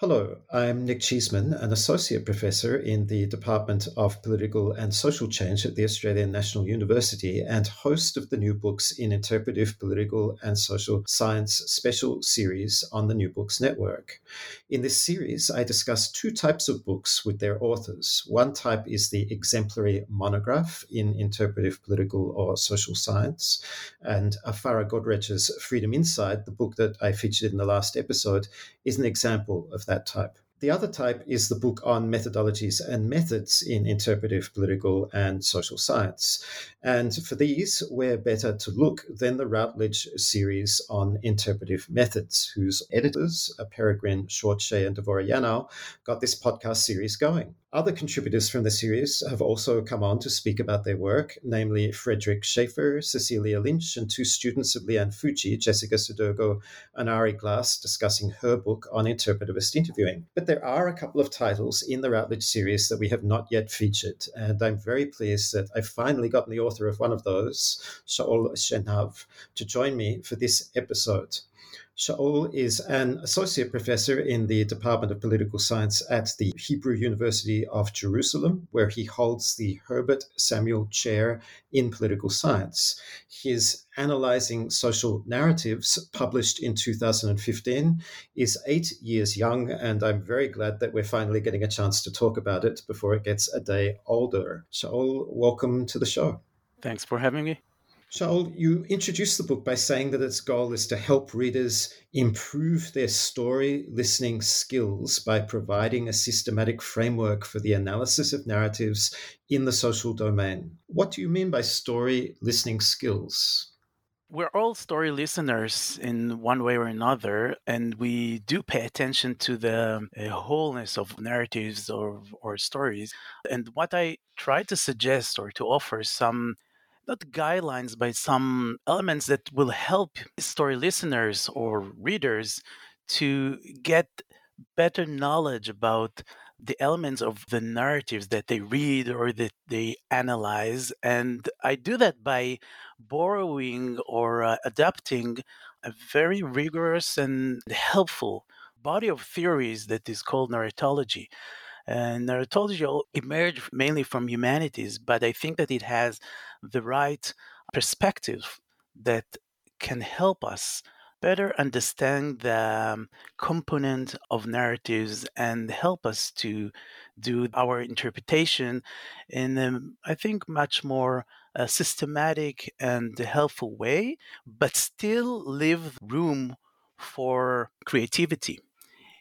Hello, I'm Nick Cheesman, an associate professor in the Department of Political and Social Change at the Australian National University and host of the New Books in Interpretive Political and Social Science special series on the New Books Network. In this series, I discuss two types of books with their authors. One type is the exemplary monograph in interpretive political or social science, and Afara Godrej's Freedom Inside, the book that I featured in the last episode, is an example of that type. The other type is the book on methodologies and methods in interpretive political and social science. And for these, where better to look than the Routledge series on interpretive methods, whose editors, uh, Peregrine Schwartz-Shea and Dvora Yanow, got this podcast series going. Other contributors from the series have also come on to speak about their work, namely Frederic Schaffer, Cecilia Lynch, and two students of Lee Ann Fujii, Jessica Soedirgo and Aarie Glas, discussing her book on interpretivist interviewing. But there are a couple of titles in the Routledge series that we have not yet featured, and I'm very pleased that I've finally gotten the author of one of those, Shaul Shenhav, to join me for this episode. Shaul is an associate professor in the Department of Political Science at the Hebrew University of Jerusalem, where he holds the Herbert Samuel Chair in Political Science. His Analyzing Social Narratives, published in 2015, is eight years young, and I'm very glad that we're finally getting a chance to talk about it before it gets a day older. Shaul, welcome to the show. Thanks for having me. Shaul, you introduced the book by saying that its goal is to help readers improve their story listening skills by providing a systematic framework for the analysis of narratives in the social domain. What do you mean by story listening skills? We're all story listeners in one way or another, and we do pay attention to the uh, wholeness of narratives or, or stories. And what I try to suggest or to offer some not guidelines, but some elements that will help story listeners or readers to get better knowledge about the elements of the narratives that they read or that they analyze. And I do that by borrowing or uh, adapting a very rigorous and helpful body of theories that is called narratology. And narratology emerged mainly from humanities, but I think that it has the right perspective that can help us better understand the um, component of narratives and help us to do our interpretation in a, I think much more uh, systematic and helpful way but still leave room for creativity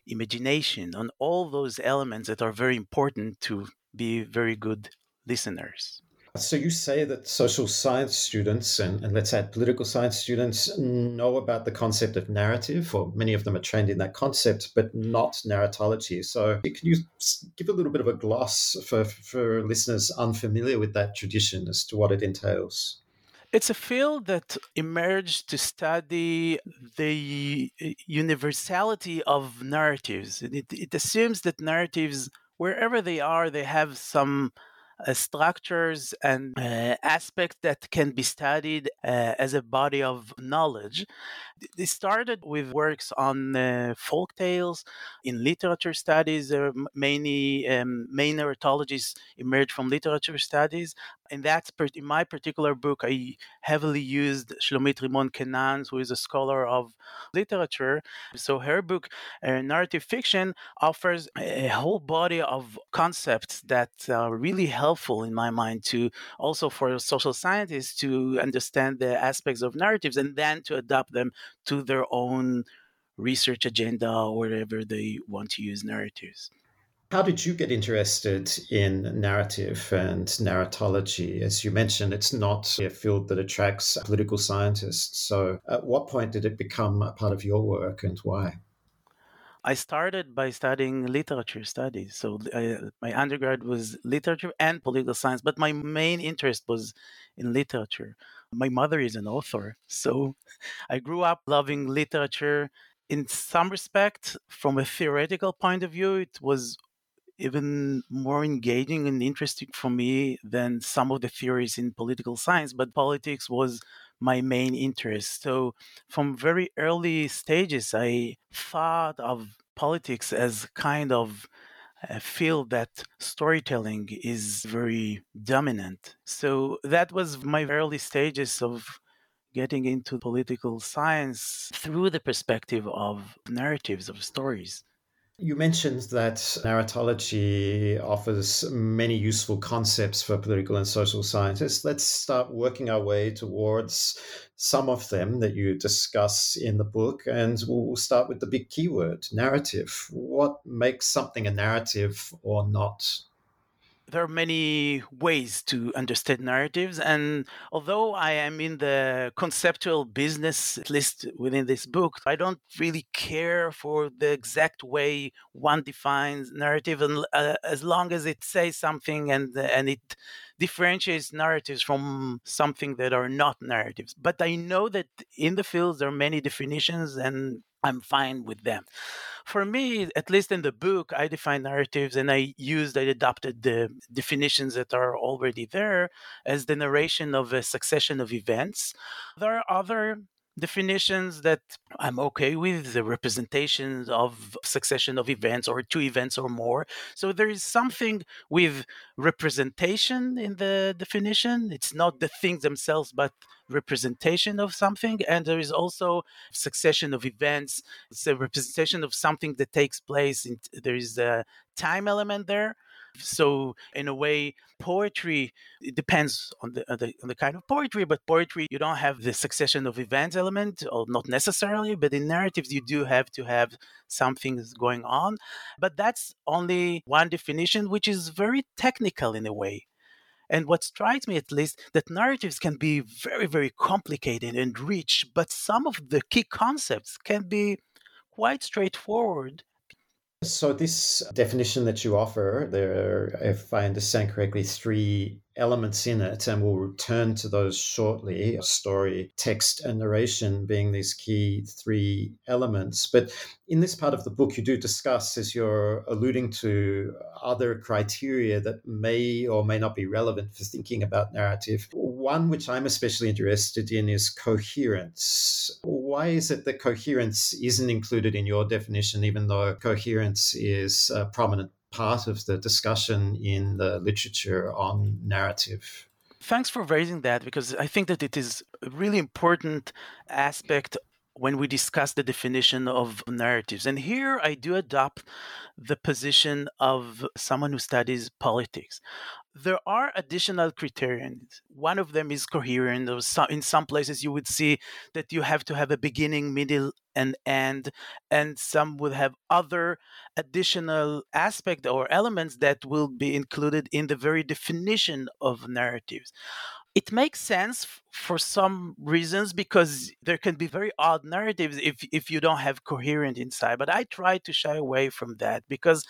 imagination on all those elements that are very important to be very good listeners so you say that social science students and, and, let's add political science students know about the concept of narrative, or many of them are trained in that concept, but not narratology. So can you give a little bit of a gloss for, for listeners unfamiliar with that tradition as to what it entails? It's a field that emerged to study the universality of narratives. It, it assumes that narratives, wherever they are, they have some structures and uh, aspects that can be studied uh, as a body of knowledge. They started with works on uh, folk tales in literature studies. Uh, many um, main narratologies emerged from literature studies. In that, in my particular book, I heavily used Shlomith Rimmon-Kenan, who is a scholar of literature. So her book, uh, Narrative Fiction, offers a whole body of concepts that are really helpful in my mind to also for social scientists to understand the aspects of narratives and then to adapt them to their own research agenda or whatever they want to use narratives. How did you get interested in narrative and narratology? As you mentioned, it's not a field that attracts political scientists. So, at what point did it become a part of your work and why? I started by studying literature studies. So uh, my undergrad was literature and political science, but my main interest was in literature. My mother is an author, so I grew up loving literature. In some respect, from a theoretical point of view, it was even more engaging and interesting for me than some of the theories in political science, but politics was my main interest. So from very early stages, I thought of politics as kind of a field that storytelling is very dominant. So that was my early stages of getting into political science through the perspective of narratives of stories. You mentioned that narratology offers many useful concepts for political and social scientists. Let's start working our way towards some of them that you discuss in the book. And we'll start with the big keyword narrative. What makes something a narrative or not? There are many ways to understand narratives. And although I am in the conceptual business, at least within this book, I don't really care for the exact way one defines narrative, and uh, as long as it says something and and it differentiates narratives from something that are not narratives. But I know that in the field there are many definitions, and I'm fine with them for me, at least in the book, I define narratives and I used, I adopted the definitions that are already there as the narration of a succession of events. There are other definitions that I'm okay with, the representations of succession of events or two events or more. So there is something with representation in the definition. It's not the things themselves, but representation of something. And there is also succession of events. It's a representation of something that takes place. In, there is a time element there. So in a way, poetry it depends on the, on the, on the kind of poetry, but poetry you don't have the succession of events element, or not necessarily. But in narratives, you do have to have something going on. But that's only one definition, which is very technical in a way. And what strikes me, at least, that narratives can be very, very complicated and rich, but some of the key concepts can be quite straightforward so, this definition that you offer, there, if I understand correctly, three elements in it, and we'll return to those shortly story, text, and narration being these key three elements. But in this part of the book, you do discuss, as you're alluding to, other criteria that may or may not be relevant for thinking about narrative. One which I'm especially interested in is coherence. Why is it that coherence isn't included in your definition, even though coherence is a prominent part of the discussion in the literature on narrative? Thanks for raising that because I think that it is a really important aspect when we discuss the definition of narratives. And here I do adopt the position of someone who studies politics. There are additional criterions. One of them is coherent. In some places, you would see that you have to have a beginning, middle, and end, and some would have other additional aspect or elements that will be included in the very definition of narratives it makes sense for some reasons because there can be very odd narratives if if you don't have coherent inside but i try to shy away from that because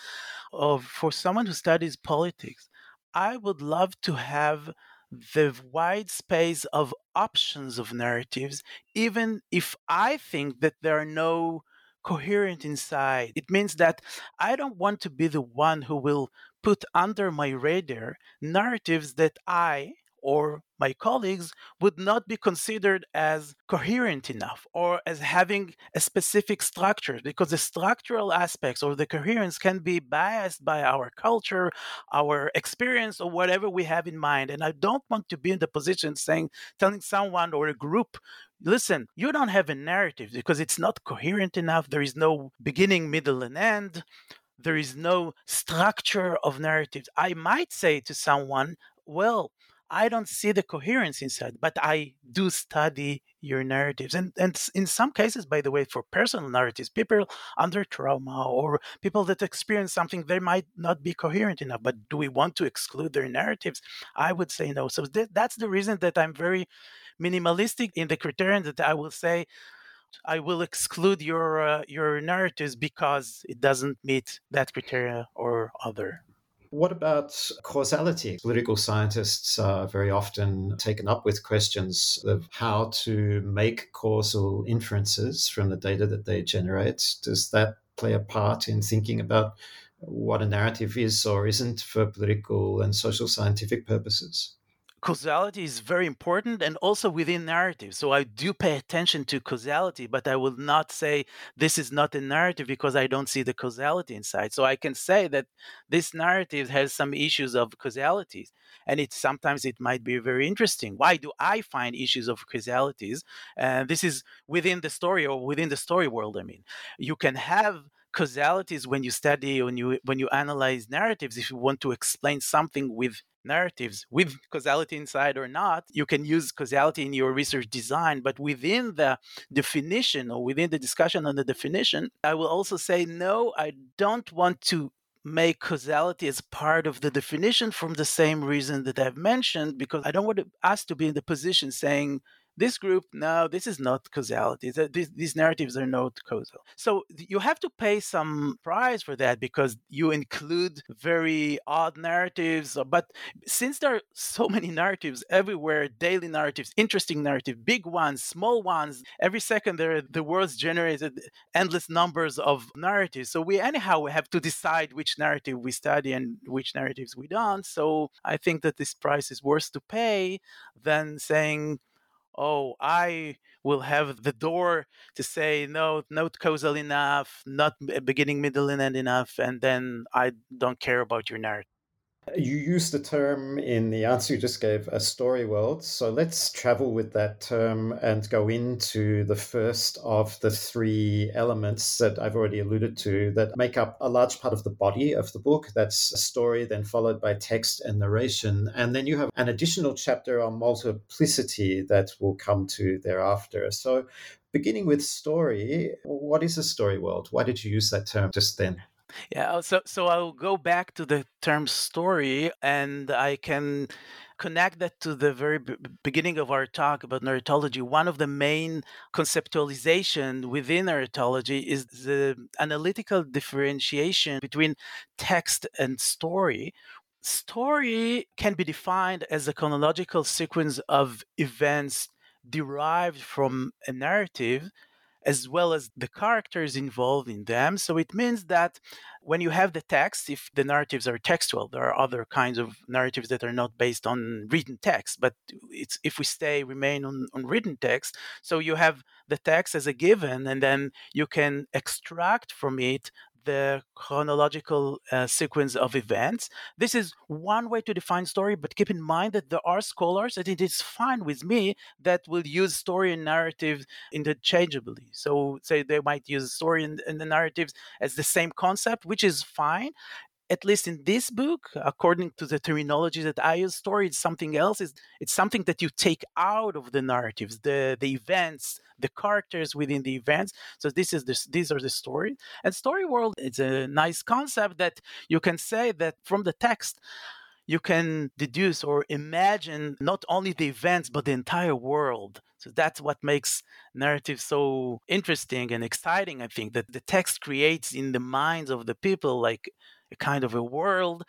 of for someone who studies politics i would love to have the wide space of options of narratives even if i think that there are no coherent inside. It means that i don't want to be the one who will put under my radar narratives that i or my colleagues would not be considered as coherent enough or as having a specific structure because the structural aspects or the coherence can be biased by our culture, our experience, or whatever we have in mind. And I don't want to be in the position saying, telling someone or a group, listen, you don't have a narrative because it's not coherent enough. There is no beginning, middle, and end there is no structure of narratives. I might say to someone, well, I don't see the coherence inside, but I do study your narratives. And, and in some cases, by the way, for personal narratives, people under trauma or people that experience something, they might not be coherent enough. But do we want to exclude their narratives? I would say no. So th- that's the reason that I'm very minimalistic in the criterion that I will say, I will exclude your uh, your narratives because it doesn't meet that criteria or other. What about causality? Political scientists are very often taken up with questions of how to make causal inferences from the data that they generate. Does that play a part in thinking about what a narrative is or isn't for political and social scientific purposes? Causality is very important and also within narrative. So I do pay attention to causality, but I will not say this is not a narrative because I don't see the causality inside. So I can say that this narrative has some issues of causalities and it sometimes it might be very interesting. Why do I find issues of causalities? And this is within the story or within the story world. I mean, you can have causalities when you study when you when you analyze narratives if you want to explain something with narratives with causality inside or not. You can use causality in your research design, but within the definition or within the discussion on the definition, I will also say no, I don't want to make causality as part of the definition from the same reason that I've mentioned, because I don't want us to be in the position saying, this group, no, this is not causality. These, these narratives are not causal. So you have to pay some price for that because you include very odd narratives. Uh, but since there are so many narratives everywhere, daily narratives, interesting narratives, big ones, small ones, every second there the world's generated endless numbers of narratives. So we anyhow we have to decide which narrative we study and which narratives we don't. So I think that this price is worth to pay than saying oh, I will have the door to say no, not causal enough, not beginning, middle, and end enough, and then I don't care about your narrative. You used the term in the answer you just gave, a story world. So let's travel with that term and go into the first of the three elements that I've already alluded to that make up a large part of the body of the book. That's a story, then followed by text and narration. And then you have an additional chapter on multiplicity that will come to thereafter. So beginning with story, what is a story world? Why did you use that term just then? Yeah, uh, so so I'll go back to the term story and I can connect that to the very b- beginning of our talk about narratology. One of the main conceptualization within narratology is the analytical differentiation between text and story. Story can be defined as a chronological sequence of events derived from a narrative as well as the characters involved in them. So it means that when you have the text, if the narratives are textual, there are other kinds of narratives that are not based on written text, but it's if we stay remain on, on written text, so you have the text as a given, and then you can extract from it the chronological uh, sequence of events. This is one way to define story, but keep in mind that there are scholars, and it is fine with me, that will use story and narrative interchangeably. So, say they might use story and, and the narratives as the same concept, which is fine at least in this book, according to the terminology that I use, story is something else. It's, it's something that you take out of the narratives, the, the events, the characters within the events. So this is this, these are the stories. And story world is a nice concept that you can say that from the text, you can deduce or imagine not only the events but the entire world so that's what makes narrative so interesting and exciting i think that the text creates in the minds of the people like a kind of a world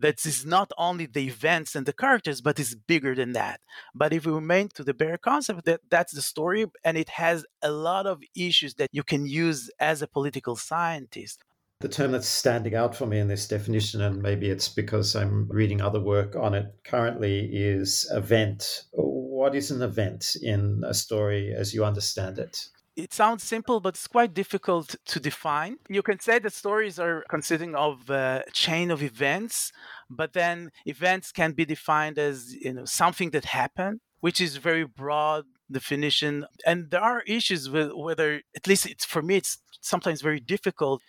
that is not only the events and the characters, but is bigger than that. But if we remain to the bare concept, that that's the story, and it has a lot of issues that you can use as a political scientist. The term that's standing out for me in this definition, and maybe it's because I'm reading other work on it currently, is event. What is an event in a story as you understand it? It sounds simple, but it's quite difficult to define. You can say that stories are consisting of a chain of events, but then events can be defined as you know something that happened, which is very broad definition. And there are issues with whether, at least it's for me, it's sometimes very difficult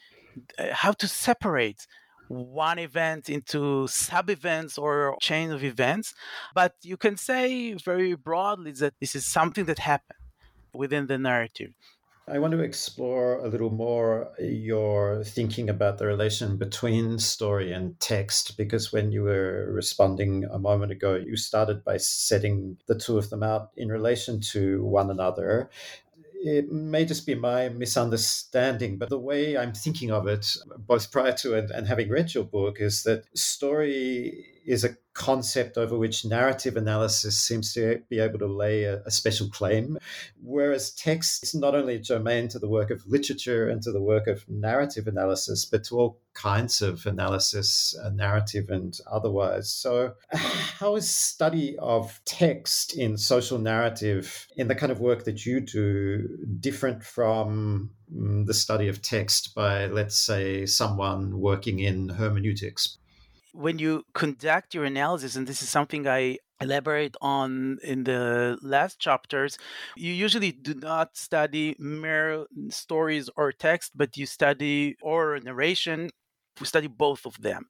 uh, how to separate one event into sub events or chain of events. But you can say very broadly that this is something that happened within the narrative. I want to explore a little more your thinking about the relation between story and text, because when you were responding a moment ago, you started by setting the two of them out in relation to one another. it may just be my misunderstanding, but the way I'm thinking of it, both prior to and having read your book, is that story is a concept over which narrative analysis seems to be able to lay a, a, special claim, whereas text is not only germane to the work of literature and to the work of narrative analysis, but to all kinds of analysis, uh, narrative and otherwise. So, how is study of text in social narrative, in the kind of work that you do, different from mm, the study of text by, let's say, someone working in hermeneutics? When you conduct your analysis, and this is something I elaborate on in the last chapters, you usually do not study mere stories or text, but you study or narration. We study both of them.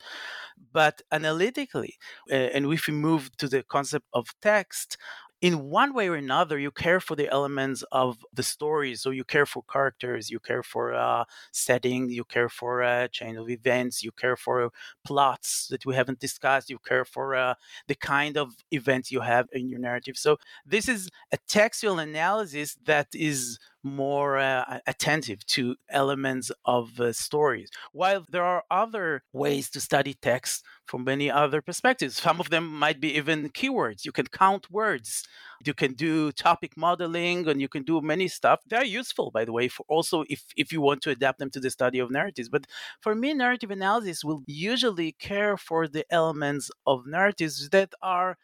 But analytically, and if we move to the concept of text, in one way or another, you care for the elements of the story. So you care for characters, you care for uh, setting, you care for a uh, chain of events, you care for plots that we haven't discussed, you care for uh, the kind of events you have in your narrative. So this is a textual analysis that is more uh, attentive to elements of uh, stories. While there are other ways to study text from many other perspectives, some of them might be even keywords. You can count words, you can do topic modeling, and you can do many stuff. They're useful, by the way, for also if, if you want to adapt them to the study of narratives. But for me, narrative analysis will usually care for the elements of narratives that are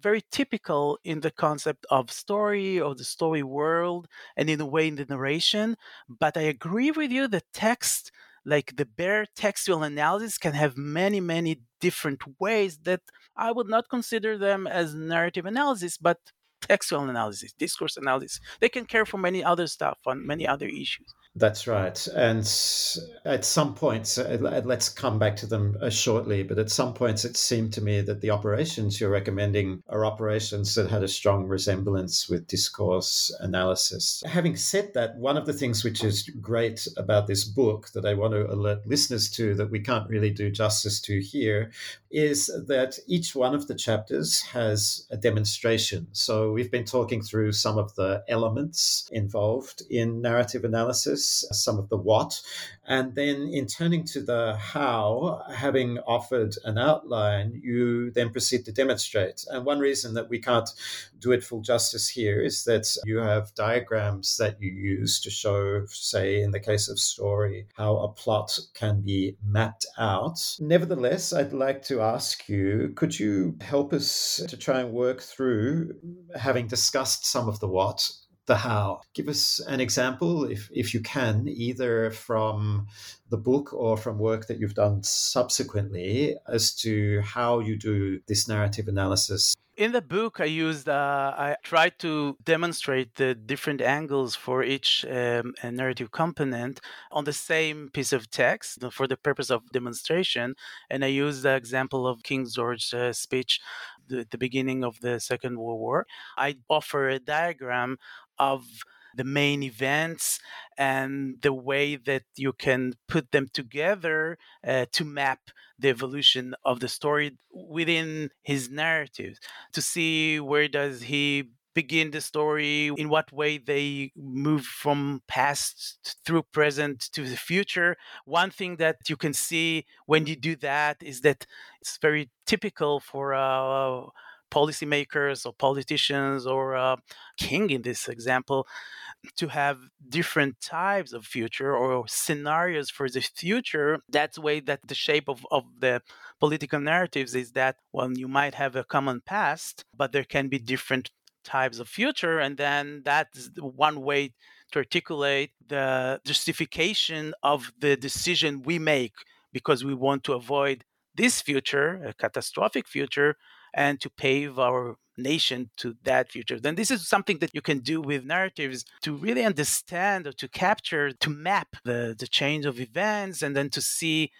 very typical in the concept of story or the story world and in a way in the narration. But I agree with you that text, like the bare textual analysis, can have many, many different ways that I would not consider them as narrative analysis, but textual analysis, discourse analysis. They can care for many other stuff on many other issues. That's right. And at some points, uh, let's come back to them uh, shortly, but at some points it seemed to me that the operations you're recommending are operations that had a strong resemblance with discourse analysis. Having said that, one of the things which is great about this book that I want to alert listeners to that we can't really do justice to here is that each one of the chapters has a demonstration. So we've been talking through some of the elements involved in narrative analysis, some of the what, and then in turning to the how, having offered an outline, you then proceed to demonstrate. And one reason that we can't do it full justice here is that you have diagrams that you use to show, say, in the case of story, how a plot can be mapped out. Nevertheless, I'd like to ask you could you help us to try and work through, having discussed some of the what, the how. Give us an example, if, if you can, either from the book or from work that you've done subsequently as to how you do this narrative analysis. In the book i used uh, i tried to demonstrate the different angles for each um, narrative component on the same piece of text for the purpose of demonstration. And i used the example of king george's uh, speech the, the beginning of the second world war. I offer a diagram of the main events and the way that you can put them together uh, to map the evolution of the story within his narrative to see where does he begin the story in what way they move from past through present to the future. One thing that you can see when you do that is that it's very typical for uh, policymakers or politicians or a king in this example to have different types of future or scenarios for the future. That's way that the shape of, of the political narratives is that well you might have a common past but there can be different types of future and then that's one way to articulate the justification of the decision we make because we want to avoid this future a catastrophic future and to pave our nation to that future. Then this is something that you can do with narratives to really understand or to capture, to map the, the change of events and then to see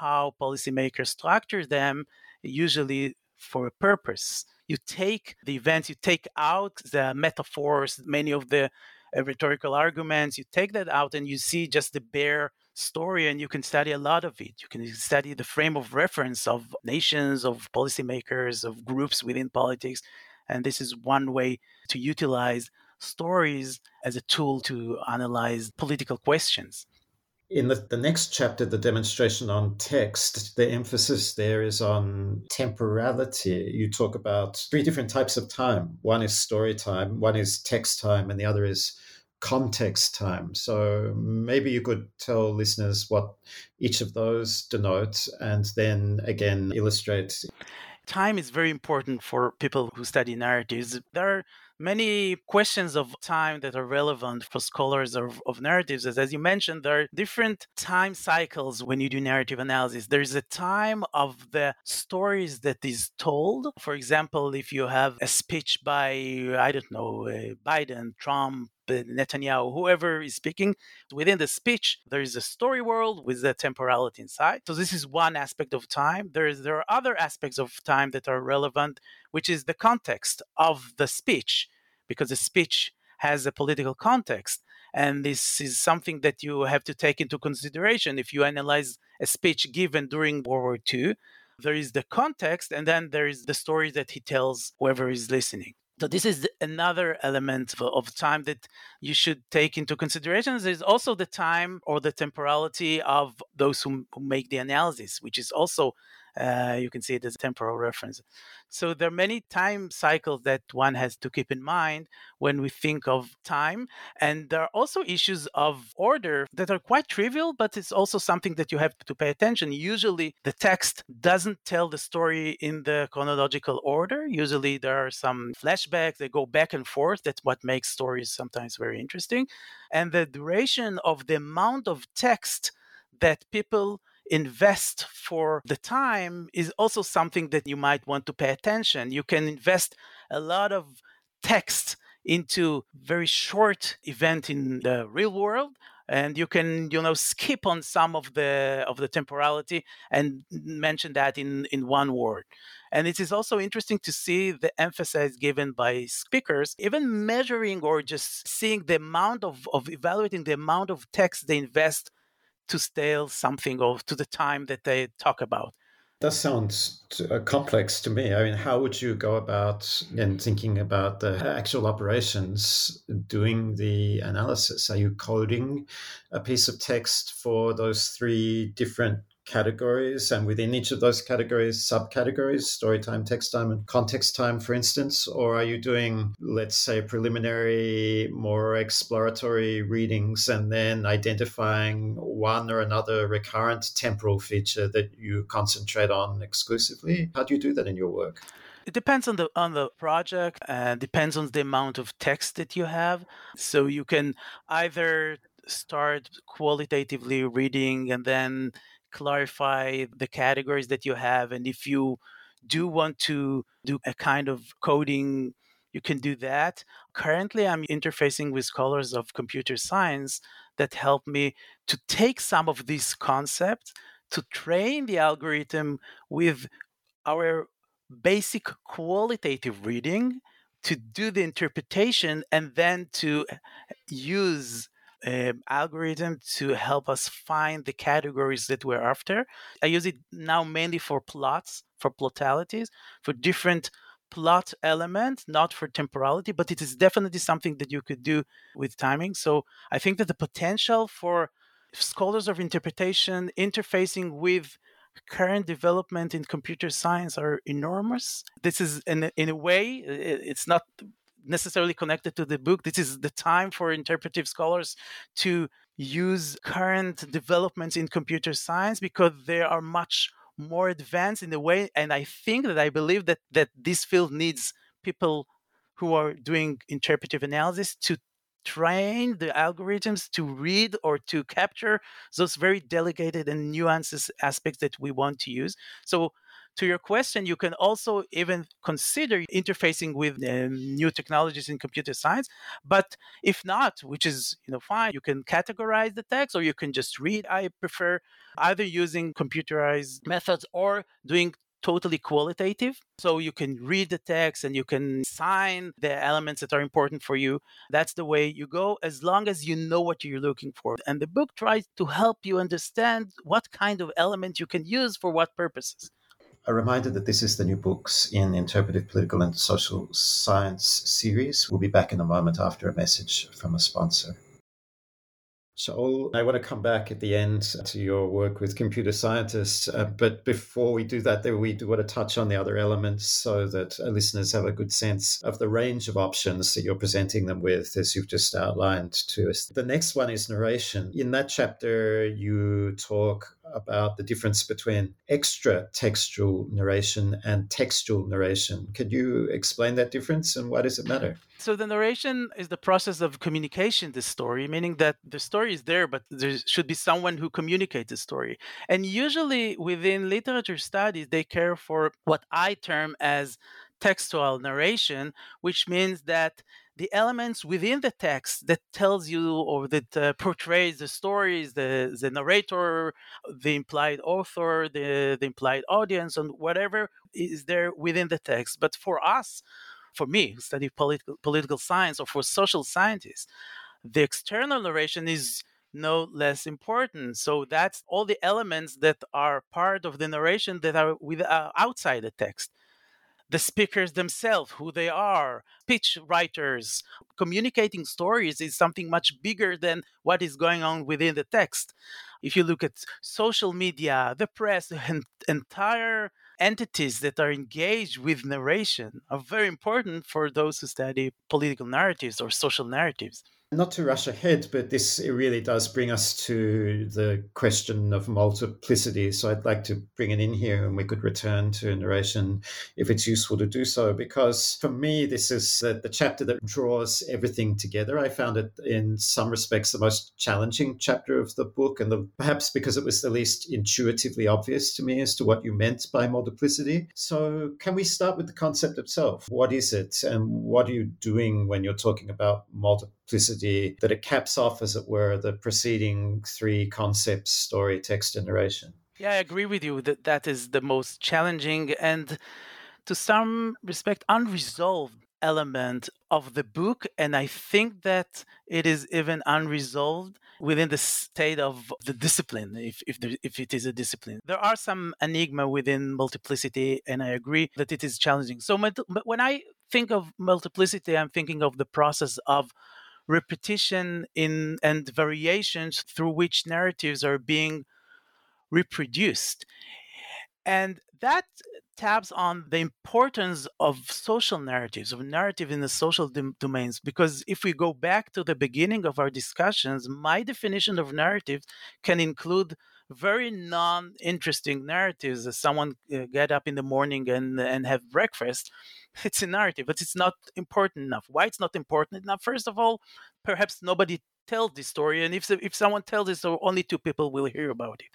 how policymakers structure them, usually for a purpose. You take the events, you take out the metaphors, many of the uh, rhetorical arguments, you take that out and you see just the bare story and you can study a lot of it. You can study the frame of reference of nations, of policymakers, of groups within politics. And this is one way to utilize stories as a tool to analyze political questions. In the, the next chapter, the demonstration on text, the emphasis there is on temporality. You talk about three different types of time one is story time, one is text time, and the other is context time. So maybe you could tell listeners what each of those denotes and then again illustrate. Time is very important for people who study narratives. There are many questions of time that are relevant for scholars of, of narratives. As, as you mentioned, there are different time cycles when you do narrative analysis. There's a time of the stories that is told. For example, if you have a speech by, I don't know, uh, Biden, Trump, Uh, Netanyahu, whoever is speaking, within the speech, there is a story world with the temporality inside. So this is one aspect of time. There is there are other aspects of time that are relevant, which is the context of the speech, because the speech has a political context. And this is something that you have to take into consideration if you analyze a speech given during World War II. There is the context, and then there is the story that he tells whoever is listening. So this is another element of time that you should take into consideration. There's also the time or the temporality of those who, who make the analysis, which is also uh, you can see it as temporal reference. So there are many time cycles that one has to keep in mind when we think of time. And there are also issues of order that are quite trivial, but it's also something that you have to pay attention. Usually the text doesn't tell the story in the chronological order. Usually there are some flashbacks that go back and forth. That's what makes stories sometimes very interesting. And the duration of the amount of text that people invest for the time is also something that you might want to pay attention. You can invest a lot of text into very short event in the real world and you can you know skip on some of the of the temporality and mention that in in one word and it is also interesting to see the emphasis given by speakers even measuring or just seeing the amount of of evaluating the amount of text they invest to stale something or to the time that they talk about. That sounds uh, complex to me. I mean, how would you go about in thinking about the actual operations, doing the analysis? Are you coding a piece of text for those three different categories and within each of those categories subcategories story time text time and context time for instance? Or are you doing let's say preliminary more exploratory readings and then identifying one or another recurrent temporal feature that you concentrate on exclusively? How do you do that in your work? It depends on the on the project and depends on the amount of text that you have. So you can either start qualitatively reading and then clarify the categories that you have. And if you do want to do a kind of coding, you can do that. Currently, I'm interfacing with scholars of computer science that help me to take some of these concepts to train the algorithm with our basic qualitative reading to do the interpretation and then to use um, algorithm to help us find the categories that we're after. I use it now mainly for plots, for plotalities, for different plot elements, not for temporality, but it is definitely something that you could do with timing. So I think that the potential for scholars of interpretation interfacing with current development in computer science are enormous. This is in in a way it's not necessarily connected to the book. This is the time for interpretive scholars to use current developments in computer science because they are much more advanced in the way and i think that i believe that that this field needs people who are doing interpretive analysis to train the algorithms to read or to capture those very delegated and nuances aspects that we want to use so to your question, you can also even consider interfacing with uh, new technologies in computer science. But if not, which is you know fine, you can categorize the text or you can just read. I prefer either using computerized methods or doing totally qualitative. So you can read the text and you can sign the elements that are important for you. That's the way you go, as long as you know what you're looking for. And the book tries to help you understand what kind of element you can use for what purposes. A reminder that this is the new books in Interpretive Political and Social Science series. We'll be back in a moment after a message from a sponsor. So I want to come back at the end to your work with computer scientists. Uh, but before we do that, we do want to touch on the other elements so that listeners have a good sense of the range of options that you're presenting them with, as you've just outlined to us. The next one is narration. In that chapter, you talk about the difference between extra textual narration and textual narration. Could you explain that difference and why does it matter? So the narration is the process of communication the story, meaning that the story is there, but there should be someone who communicates the story. And usually within literature studies, they care for what I term as textual narration, which means that the elements within the text that tells you or that uh, portrays the stories, the, the narrator, the implied author, the, the implied audience, and whatever is there within the text. But for us, for me, who study political, political science, or for social scientists, the external narration is no less important. So that's all the elements that are part of the narration that are with, uh, outside the text the speakers themselves, who they are, speech writers. Communicating stories is something much bigger than what is going on within the text. If you look at social media, the press, and entire entities that are engaged with narration are very important for those who study political narratives or social narratives. Not to rush ahead, but this really does bring us to the question of multiplicity. So I'd like to bring it in here and we could return to narration if it's useful to do so. Because for me, this is the, the chapter that draws everything together. I found it in some respects the most challenging chapter of the book, and the, perhaps because it was the least intuitively obvious to me as to what you meant by multiplicity. So, can we start with the concept itself? What is it, and what are you doing when you're talking about multiplicity? Simplicity that it caps off, as it were, the preceding three concepts story, text, and narration. Yeah, I agree with you that that is the most challenging and to some respect unresolved element of the book and i think that it is even unresolved within the state of the discipline if if, there, if it is a discipline there are some enigma within multiplicity and i agree that it is challenging so when i think of multiplicity i'm thinking of the process of repetition in and variations through which narratives are being reproduced. And that taps on the importance of social narratives, of narrative in the social dom- domains. Because if we go back to the beginning of our discussions, my definition of narrative can include very non-interesting narratives. Someone uh, get up in the morning and and have breakfast, it's a narrative, but it's not important enough. Why it's not important enough? First of all, perhaps nobody tells this story, and if if someone tells it, so only two people will hear about it.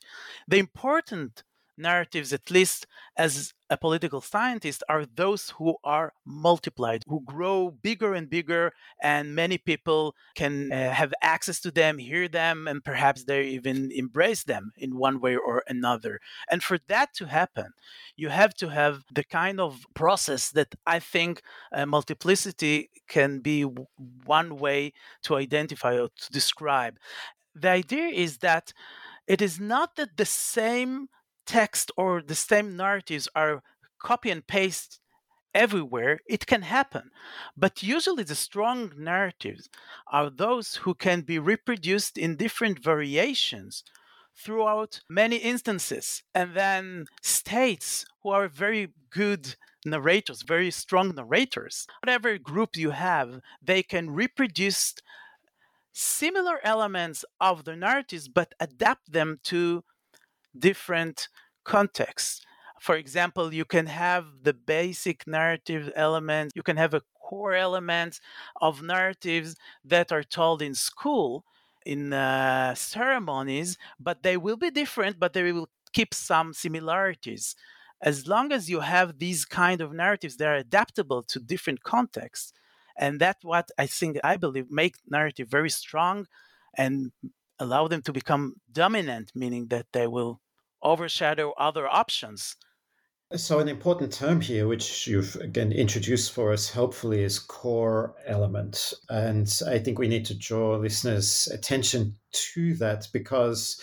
The important narratives, at least as a political scientist, are those who are multiplied, who grow bigger and bigger, and many people can uh, have access to them, hear them, and perhaps they even embrace them in one way or another. And for that to happen, you have to have the kind of process that I think uh, multiplicity can be one way to identify or to describe. The idea is that it is not that the same text or the same narratives are copy and paste everywhere, it can happen. But usually, the strong narratives are those who can be reproduced in different variations throughout many instances. And then states who are very good narrators, very strong narrators, whatever group you have, they can reproduce similar elements of the narratives but adapt them to different contexts. For example, you can have the basic narrative elements, you can have a core element of narratives that are told in school in uh, ceremonies, but they will be different, but they will keep some similarities. As long as you have these kind of narratives, they're adaptable to different contexts. And that's what I think, I believe, make narrative very strong and allow them to become dominant, meaning that they will overshadow other options. So, an important term here, which you've again introduced for us helpfully, is core element. And I think we need to draw listeners' attention to that because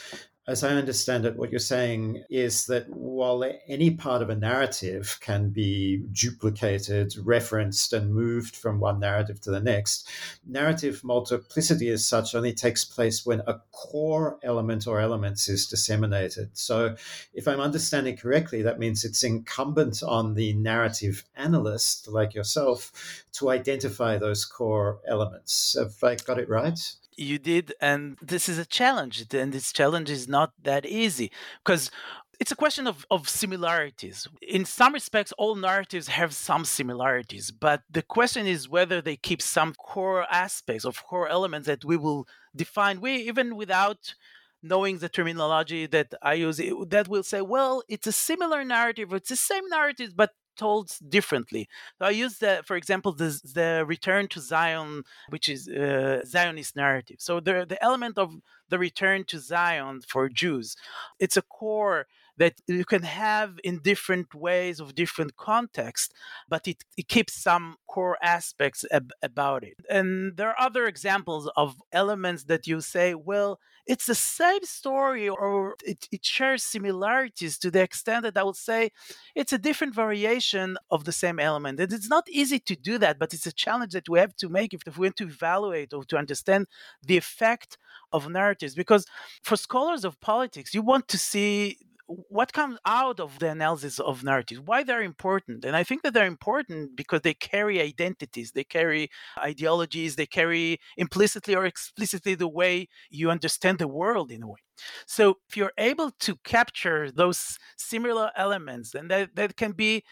as I understand it, what you're saying is that while any part of a narrative can be duplicated, referenced, and moved from one narrative to the next, narrative multiplicity as such only takes place when a core element or elements is disseminated. So, if I'm understanding correctly, that means it's incumbent on the narrative analyst, like yourself, to identify those core elements. Have I got it right? You did and this is a challenge and this challenge is not that easy because it's a question of, of similarities. In some respects, all narratives have some similarities, but the question is whether they keep some core aspects of core elements that we will define, we even without knowing the terminology that I use, that will say, well, it's a similar narrative, it's the same narrative, but told differently. So I use the, for example, the, the return to Zion, which is a uh, Zionist narrative. So the the element of the return to Zion for Jews, it's a core that you can have in different ways of different contexts, but it, it keeps some core aspects ab- about it. And there are other examples of elements that you say, well, it's the same story or it, it shares similarities to the extent that I would say it's a different variation of the same element. And it's not easy to do that, but it's a challenge that we have to make if we want to evaluate or to understand the effect of narratives. Because for scholars of politics, you want to see what comes out of the analysis of narratives why they're important and i think that they're important because they carry identities they carry ideologies they carry implicitly or explicitly the way you understand the world in a way. So if you're able to capture those similar elements and that, that can be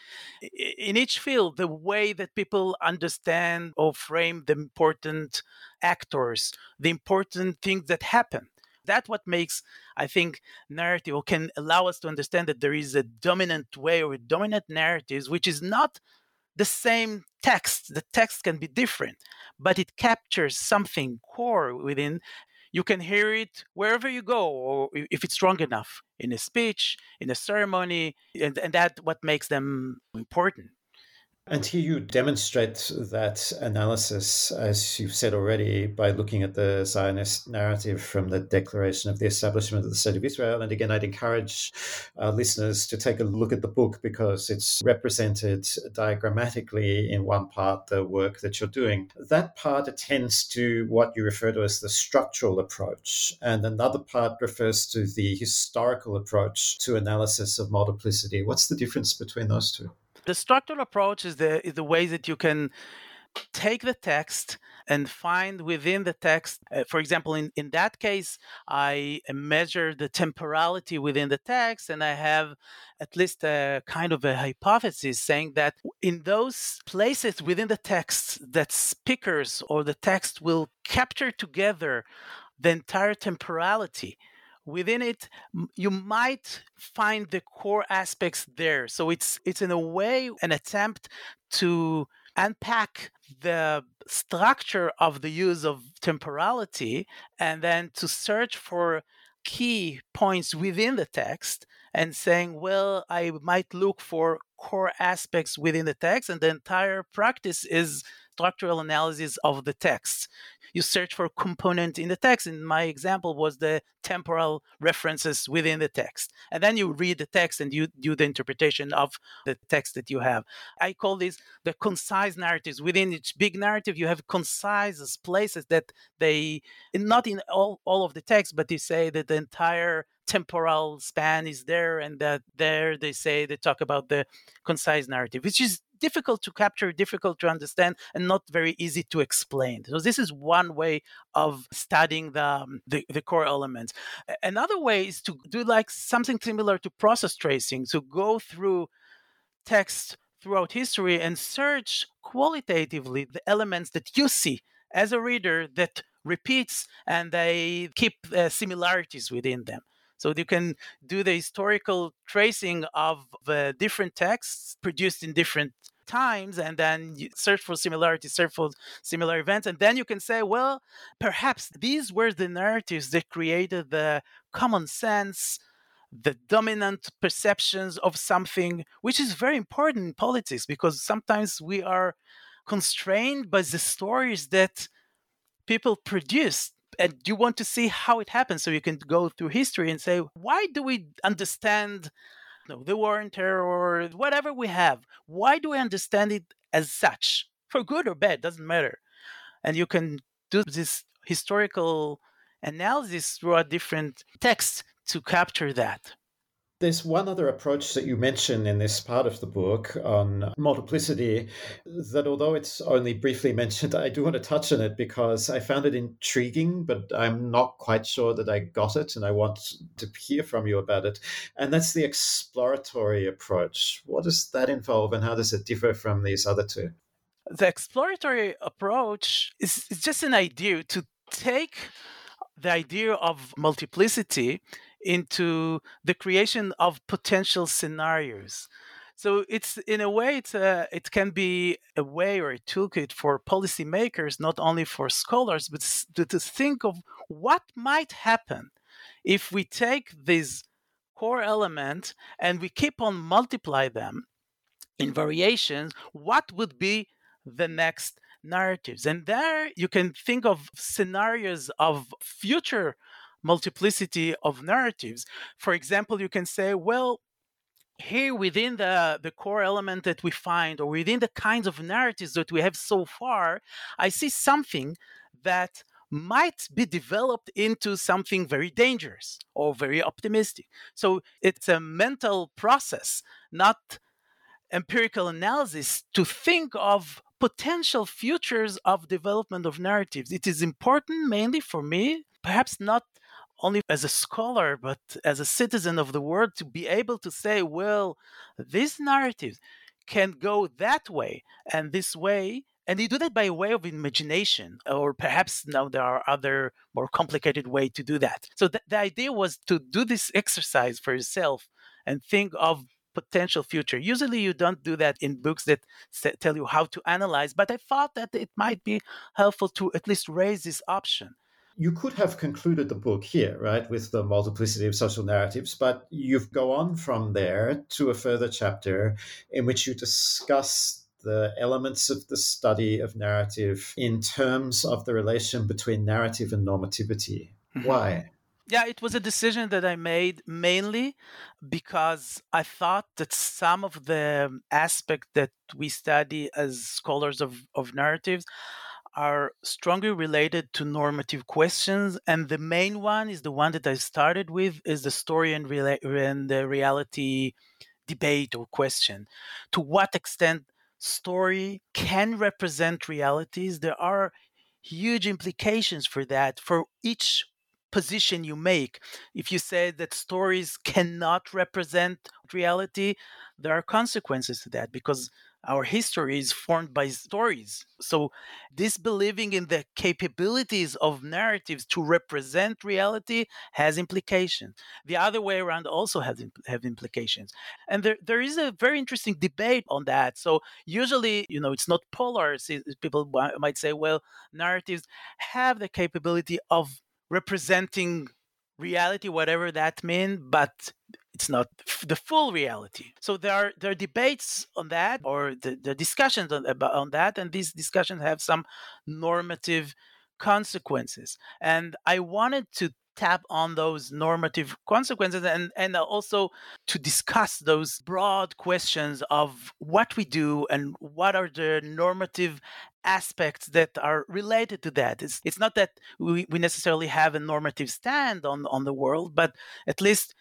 in each field the way that people understand or frame the important actors the important things that happen that's what makes, I think, narrative or can allow us to understand that there is a dominant way or dominant narratives, which is not the same text. The text can be different, but it captures something core within. You can hear it wherever you go, or if it's strong enough in a speech, in a ceremony, and, and that's what makes them important. And here you demonstrate that analysis, as you've said already, by looking at the Zionist narrative from the Declaration of the Establishment of the State of Israel. And again, I'd encourage our listeners to take a look at the book because it's represented diagrammatically in one part, the work that you're doing. That part attends to what you refer to as the structural approach, and another part refers to the historical approach to analysis of multiplicity. What's the difference between those two? The structural approach is the is the way that you can take the text and find within the text uh, for example in, in that case i measure the temporality within the text and i have at least a kind of a hypothesis saying that in those places within the text that speakers or the text will capture together the entire temporality within it you might find the core aspects there. So it's it's in a way an attempt to unpack the structure of the use of temporality and then to search for key points within the text and saying well i might look for core aspects within the text and the entire practice is structural analysis of the text you search for component in the text. And my example was the temporal references within the text. And then you read the text and you do the interpretation of the text that you have. I call these the concise narratives. Within each big narrative, you have concise places that they, not in all, all of the text, but they say that the entire temporal span is there and that there they say they talk about the concise narrative which is difficult to capture, difficult to understand, and not very easy to explain. So this is one way of studying the, um, the, the core elements. Another way is to do like something similar to process tracing. So go through text throughout history and search qualitatively the elements that you see as a reader that repeats and they keep uh, similarities within them. So you can do the historical tracing of the different texts produced in different times and then search for similarities, search for similar events. And then you can say, well, perhaps these were the narratives that created the common sense, the dominant perceptions of something, which is very important in politics because sometimes we are constrained by the stories that people produce and you want to see how it happens so you can go through history and say why do we understand know, the war and terror or whatever we have why do we understand it as such? For good or bad doesn't matter. And you can do this historical analysis throughout different texts to capture that there's one other approach that you mention in this part of the book on multiplicity that, although it's only briefly mentioned, I do want to touch on it because I found it intriguing, but I'm not quite sure that I got it, and I want to hear from you about it. And that's the exploratory approach. What does that involve, and how does it differ from these other two? The exploratory approach is, is just an idea to take the idea of multiplicity into the creation of potential scenarios. So it's in a way it's a, it can be a way or a toolkit for policymakers, not only for scholars, but to, to think of what might happen if we take these core elements and we keep on multiply them in variations. What would be the next narratives? And there you can think of scenarios of future multiplicity of narratives. For example, you can say, well, here within the, the core element that we find, or within the kinds of narratives that we have so far, I see something that might be developed into something very dangerous or very optimistic. So it's a mental process, not empirical analysis, to think of potential futures of development of narratives. It is important mainly for me, perhaps not only as a scholar, but as a citizen of the world, to be able to say, well, this narrative can go that way and this way. And you do that by way of imagination, or perhaps now there are other more complicated way to do that. So th- the idea was to do this exercise for yourself and think of potential future. Usually, you don't do that in books that tell you how to analyze, but I thought that it might be helpful to at least raise this option you could have concluded the book here, right, with the multiplicity of social narratives, but you go on from there to a further chapter in which you discuss the elements of the study of narrative in terms of the relation between narrative and normativity. Mm-hmm. Why? Yeah, it was a decision that I made mainly because I thought that some of the aspects that we study as scholars of, of narratives are strongly related to normative questions and the main one is the one that i started with is the story and, rela- and the reality debate or question. To what extent story can represent realities there are huge implications for that for each position you make. If you say that stories cannot represent reality there are consequences to that because our history is formed by stories. So, this believing in the capabilities of narratives to represent reality has implications. The other way around also has have implications. And there, there is a very interesting debate on that. So, usually, you know, it's not polar. People might say, well, narratives have the capability of representing reality, whatever that means, but it's not the full reality. So there are there are debates on that, or the, the discussions on about on that, and these discussions have some normative consequences. And I wanted to tap on those normative consequences and, and also to discuss those broad questions of what we do and what are the normative aspects that are related to that. It's, it's not that we, we necessarily have a normative stand on, on the world, but at least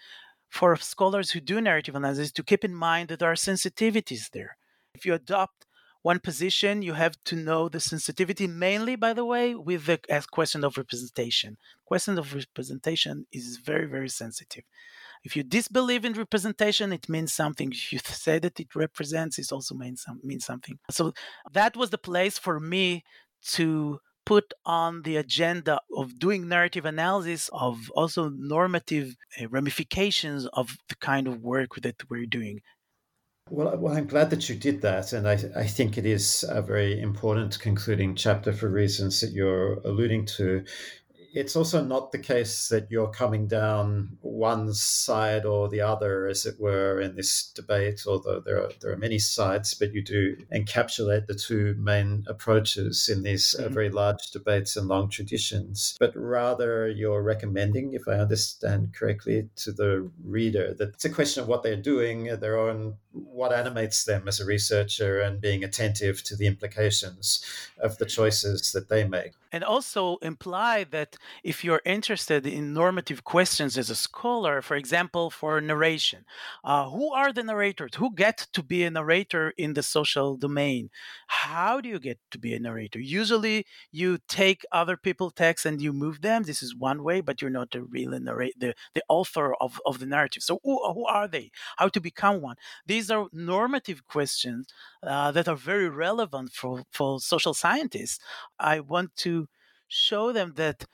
for scholars who do narrative analysis to keep in mind that there are sensitivities there. If you adopt one position, you have to know the sensitivity mainly, by the way, with the uh, question of representation. Question of representation is very, very sensitive. If you disbelieve in representation, it means something. If you say that it represents, it also means, means something. So that was the place for me to put on the agenda of doing narrative analysis of also normative uh, ramifications of the kind of work that we're doing. Well, well, I'm glad that you did that. And I, I think it is a very important concluding chapter for reasons that you're alluding to. It's also not the case that you're coming down one side or the other, as it were, in this debate, although there are, there are many sides, but you do encapsulate the two main approaches in these uh, mm-hmm. uh, very large debates and long traditions. But rather, you're recommending, if I understand correctly, to the reader that it's a question of what they're doing, their own, what animates them as a researcher, and being attentive to the implications of the choices that they make and also imply that if you're interested in normative questions as a scholar, for example, for narration, uh, who are the narrators? Who get to be a narrator in the social domain? How do you get to be a narrator? Usually, you take other people's texts and you move them. This is one way, but you're not the real narrator, the, the author of, of the narrative. So, who, who are they? How to become one? These are normative questions uh, that are very relevant for, for social scientists. I want to show them that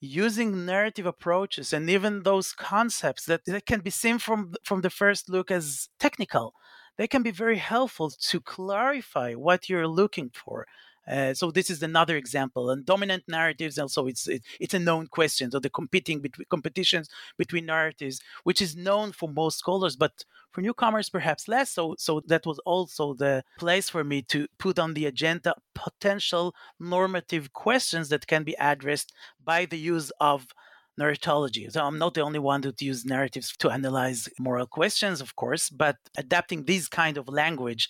using narrative approaches and even those concepts that, that can be seen from from the first look as technical they can be very helpful to clarify what you're looking for uh, so this is another example. And dominant narratives also it's it, it's a known question. So the competing between competitions between narratives, which is known for most scholars, but for newcomers perhaps less. So so that was also the place for me to put on the agenda potential normative questions that can be addressed by the use of narratology. So I'm not the only one that use narratives to analyze moral questions, of course, but adapting this kind of language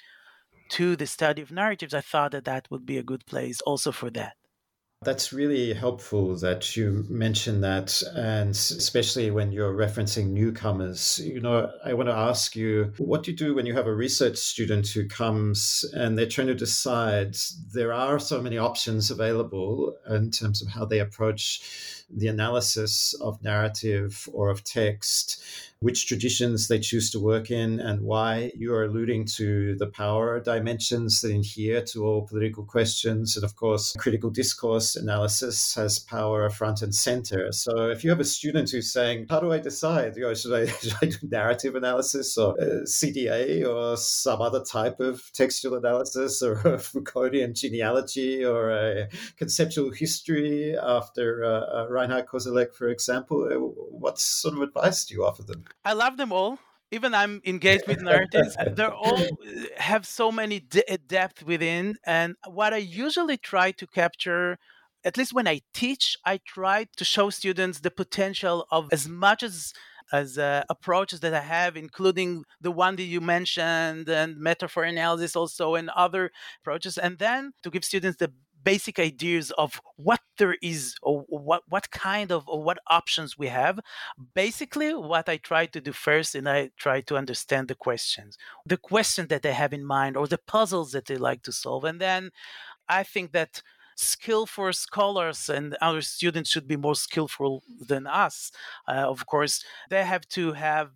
to the study of narratives, I thought that that would be a good place also for that. That's really helpful that you mention that, and especially when you're referencing newcomers. You know, I want to ask you what do you do when you have a research student who comes and they're trying to decide there are so many options available in terms of how they approach the analysis of narrative or of text which traditions they choose to work in and why. You are alluding to the power dimensions that adhere to all political questions. And of course, critical discourse analysis has power front and center. So if you have a student who's saying, How do I decide? You know, should, I, should I do narrative analysis or uh, CDA or some other type of textual analysis or a Foucauldian genealogy or a conceptual history after uh, uh Reinhard Koselleck, for example? Uh, what sort of advice do you offer them? I love them all. Even I'm engaged with narratives. They're all have so many de- uh, depth within, and what I usually try to capture at least when I teach, I try to show students the potential of as much as as uh, approaches that I have, including the one that you mentioned and metaphor analysis also and other approaches, and then to give students the basic ideas of what there is or what what kind of or what options we have. Basically what i try to do first and i try to understand the questions the question that they have in mind or the puzzles that they like to solve. And then i think that skillful scholars and our students should be more skillful than us. Uh, of course they have to have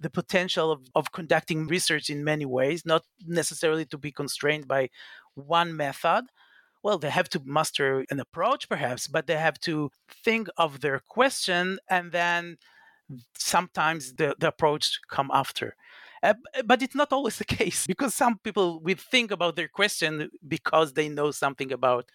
the potential of, of conducting research in many ways, not necessarily to be constrained by one method, well, they have to master an approach perhaps, but they have to think of their question and then sometimes the, the approach come after. Uh, but it's not always the case because some people will think about their question because they know something about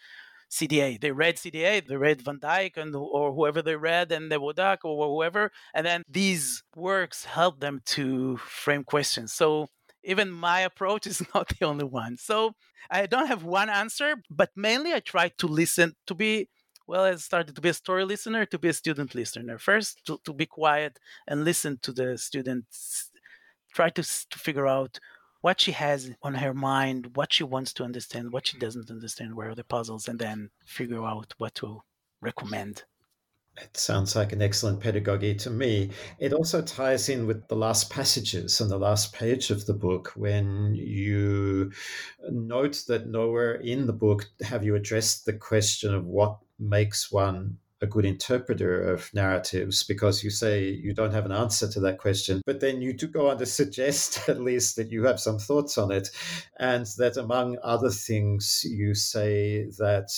CDA. They read CDA, they read Van Dijk and or whoever they read, and the Wodak or whoever, and then these works help them to frame questions. So even my approach is not the only one. So I don't have one answer, but mainly I try to listen to be well, I started to be a story listener, to be a student listener. First, to, to be quiet and listen to the students, try to, to figure out what she has on her mind, what she wants to understand, what she doesn't understand, where are the puzzles, and then figure out what to recommend. It sounds like an excellent pedagogy to me. It also ties in with the last passages on the last page of the book when you note that nowhere in the book have you addressed the question of what makes one a good interpreter of narratives because you say you don't have an answer to that question. But then you do go on to suggest, at least, that you have some thoughts on it. And that, among other things, you say that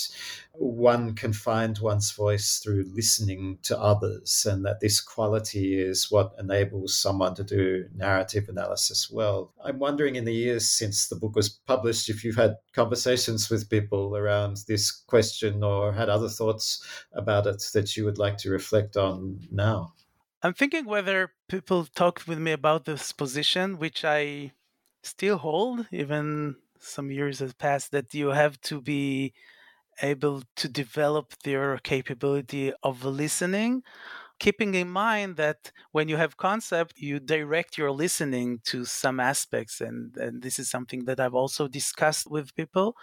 one can find one's voice through listening to others, and that this quality is what enables someone to do narrative analysis well. I'm wondering in the years since the book was published if you've had conversations with people around this question or had other thoughts about it that that you would like to reflect on now? I'm thinking whether people talked with me about this position, which I still hold, even some years have passed, that you have to be able to develop your capability of listening keeping in mind that when you have concept you direct your listening to some aspects and, and this is something that i've also discussed with people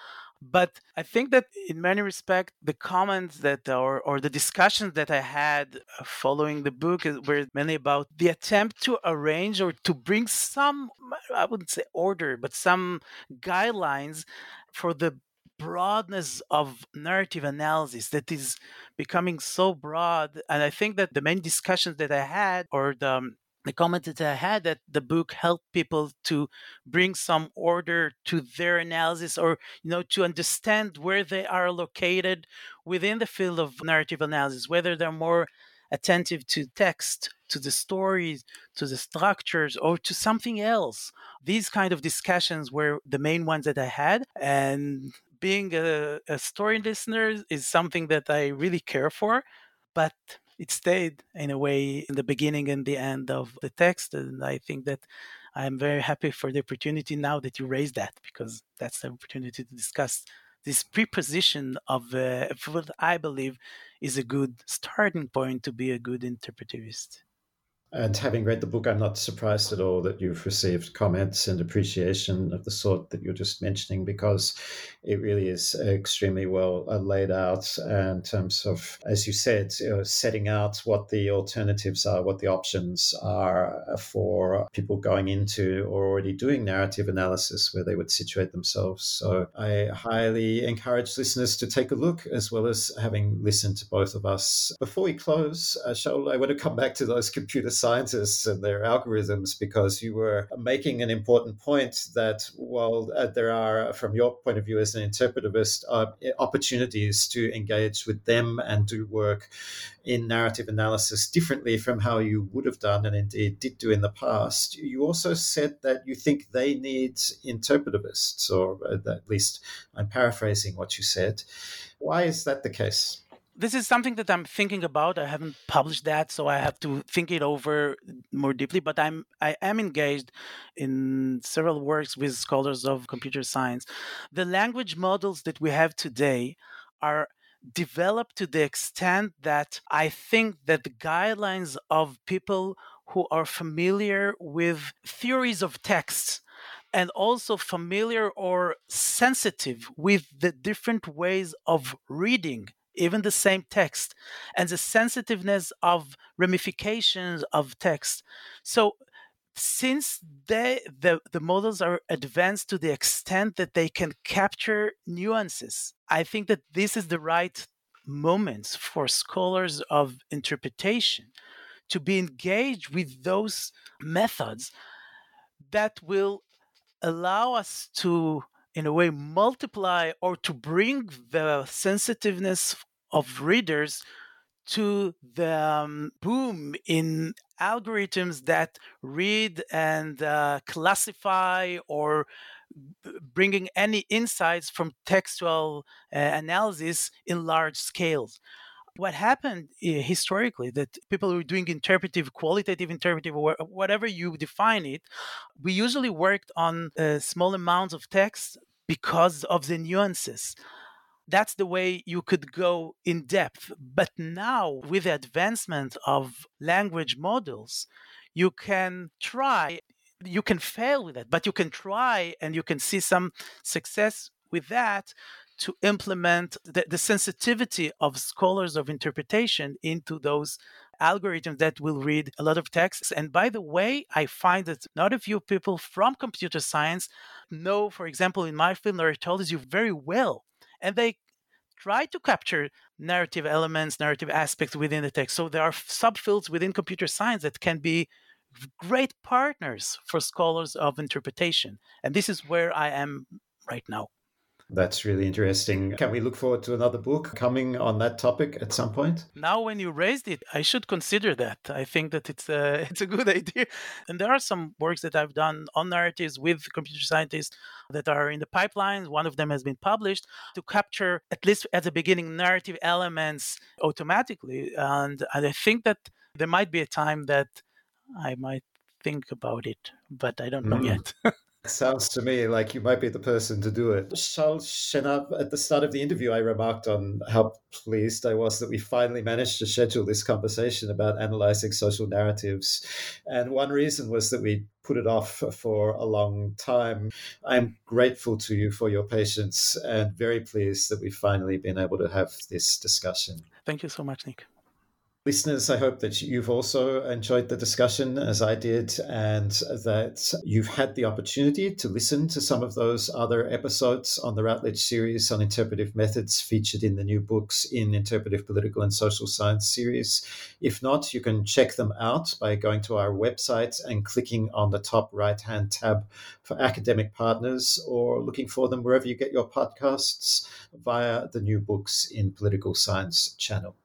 but i think that in many respects the comments that or, or the discussions that i had uh, following the book were mainly about the attempt to arrange or to bring some i wouldn't say order but some guidelines for the broadness of narrative analysis that is becoming so broad. And I think that the main discussions that I had, or the um, the comment that I had that the book helped people to bring some order to their analysis or you know to understand where they are located within the field of narrative analysis, whether they're more attentive to text, to the stories, to the structures, or to something else. These kind of discussions were the main ones that I had. And being a, a story listener is something that I really care for, but it stayed in a way in the beginning and the end of the text. And I think that I'm very happy for the opportunity now that you raised that because that's the opportunity to discuss this preposition of uh, what I believe is a good starting point to be a good interpretivist. And having read the book, I'm not surprised at all that you've received comments and appreciation of the sort that you're just mentioning, because it really is extremely well uh, laid out in terms of, as you said, you know, setting out what the alternatives are, what the options are for people going into or already doing narrative analysis where they would situate themselves. So I highly encourage listeners to take a look, as well as having listened to both of us. Before we close, uh, Shaul, I want to come back to those computer scientists and their algorithms because you were making an important point that while uh, there are, from your point of view as an interpretivist, uh, opportunities to engage with them and do work in narrative analysis differently from how you would have done and indeed did do in the past. You also said that you think they need interpretivists, or at least I'm paraphrasing what you said. Why is that the case? This is something that I'm thinking about. I haven't published that, so I have to think it over more deeply. But I'm I am engaged in several works with scholars of computer science. The language models that we have today are developed to the extent that I think that the guidelines of people who are familiar with theories of text and also familiar or sensitive with the different ways of reading even the same text, and the sensitiveness of ramifications of text. So since they the, the models are advanced to the extent that they can capture nuances, I think that this is the right moments for scholars of interpretation to be engaged with those methods that will allow us to in a way multiply or to bring the sensitiveness of readers to the um, boom in algorithms that read and uh, classify or bringing any insights from textual uh, analysis in large scales what happened uh, historically that people were doing interpretive qualitative interpretive whatever you define it we usually worked on uh, small amounts of text because of the nuances. That's the way you could go in depth. But now with the advancement of language models you can try you can fail with it but you can try and you can see some success with that to implement the, the, sensitivity of scholars of interpretation into those algorithms that will read a lot of texts. And by the way, I find that not a few people from computer science know, for example, in my field, narratology very well. And they try to capture narrative elements, narrative aspects within the text. So there are subfields within computer science that can be great partners for scholars of interpretation. And this is where I am right now. That's really interesting. Can we look forward to another book coming on that topic at some point? Now, when you raised it, I should consider that. I think that it's a it's a good idea. And there are some works that I've done on narratives with computer scientists that are in the pipeline. One of them has been published to capture, at least at the beginning, narrative elements automatically. And, and I think that there might be a time that I might think about it, but I don't know mm. yet. Sounds to me like you might be the person to do it. Shaul Shenhav, at the start of the interview, I remarked on how pleased I was that we finally managed to schedule this conversation about analyzing social narratives. And one reason was that we put it off for a long time. I'm grateful to you for your patience and very pleased that we've finally been able to have this discussion. Thank you so much, Nick. Listeners, I hope that you've also enjoyed the discussion as I did, and that you've had the opportunity to listen to some of those other episodes on the Routledge series on interpretive methods featured in the new books in Interpretive Political and Social Science series. If not, you can check them out by going to our website and clicking on the top right hand tab for academic partners or looking for them wherever you get your podcasts via the new books in political science channel.